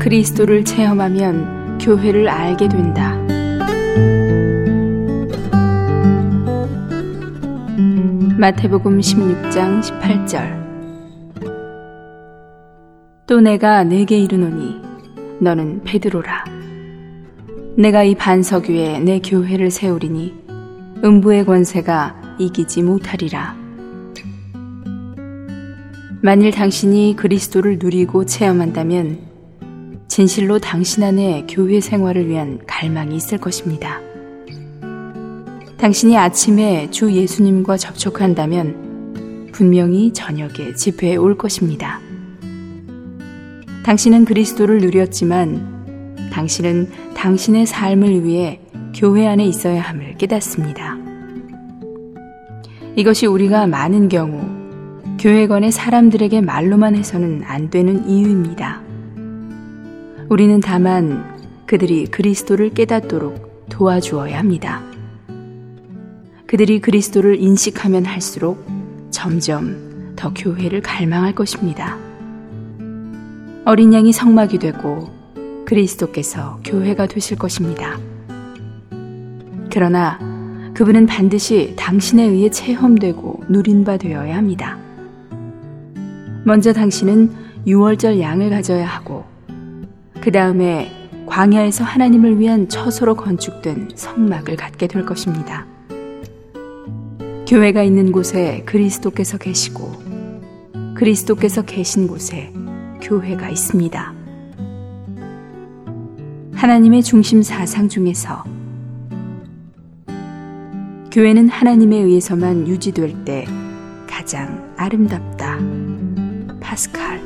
그리스도를 체험하면 교회를 알게 된다. 마태복음 16장 18절. 또 내가 내게 이르노니 너는 베드로라. 내가 이 반석 위에 내 교회를 세우리니 음부의 권세가 이기지 못하리라. 만일 당신이 그리스도를 누리고 체험한다면 진실로 당신 안에 교회 생활을 위한 갈망이 있을 것입니다. 당신이 아침에 주 예수님과 접촉한다면 분명히 저녁에 집회에 올 것입니다. 당신은 그리스도를 누렸지만 당신은 당신의 삶을 위해 교회 안에 있어야 함을 깨닫습니다. 이것이 우리가 많은 경우 교회관의 사람들에게 말로만 해서는 안 되는 이유입니다. 우리는 다만 그들이 그리스도를 깨닫도록 도와주어야 합니다. 그들이 그리스도를 인식하면 할수록 점점 더 교회를 갈망할 것입니다. 어린 양이 성막이 되고 그리스도께서 교회가 되실 것입니다. 그러나 그분은 반드시 당신에 의해 체험되고 누린 바 되어야 합니다. 먼저 당신은 6월절 양을 가져야 하고 그 다음에 광야에서 하나님을 위한 처소로 건축된 성막을 갖게 될 것입니다. 교회가 있는 곳에 그리스도께서 계시고 그리스도께서 계신 곳에 교회가 있습니다. 하나님의 중심 사상 중에서 교회는 하나님에 의해서만 유지될 때 가장 아름답다. 파스칼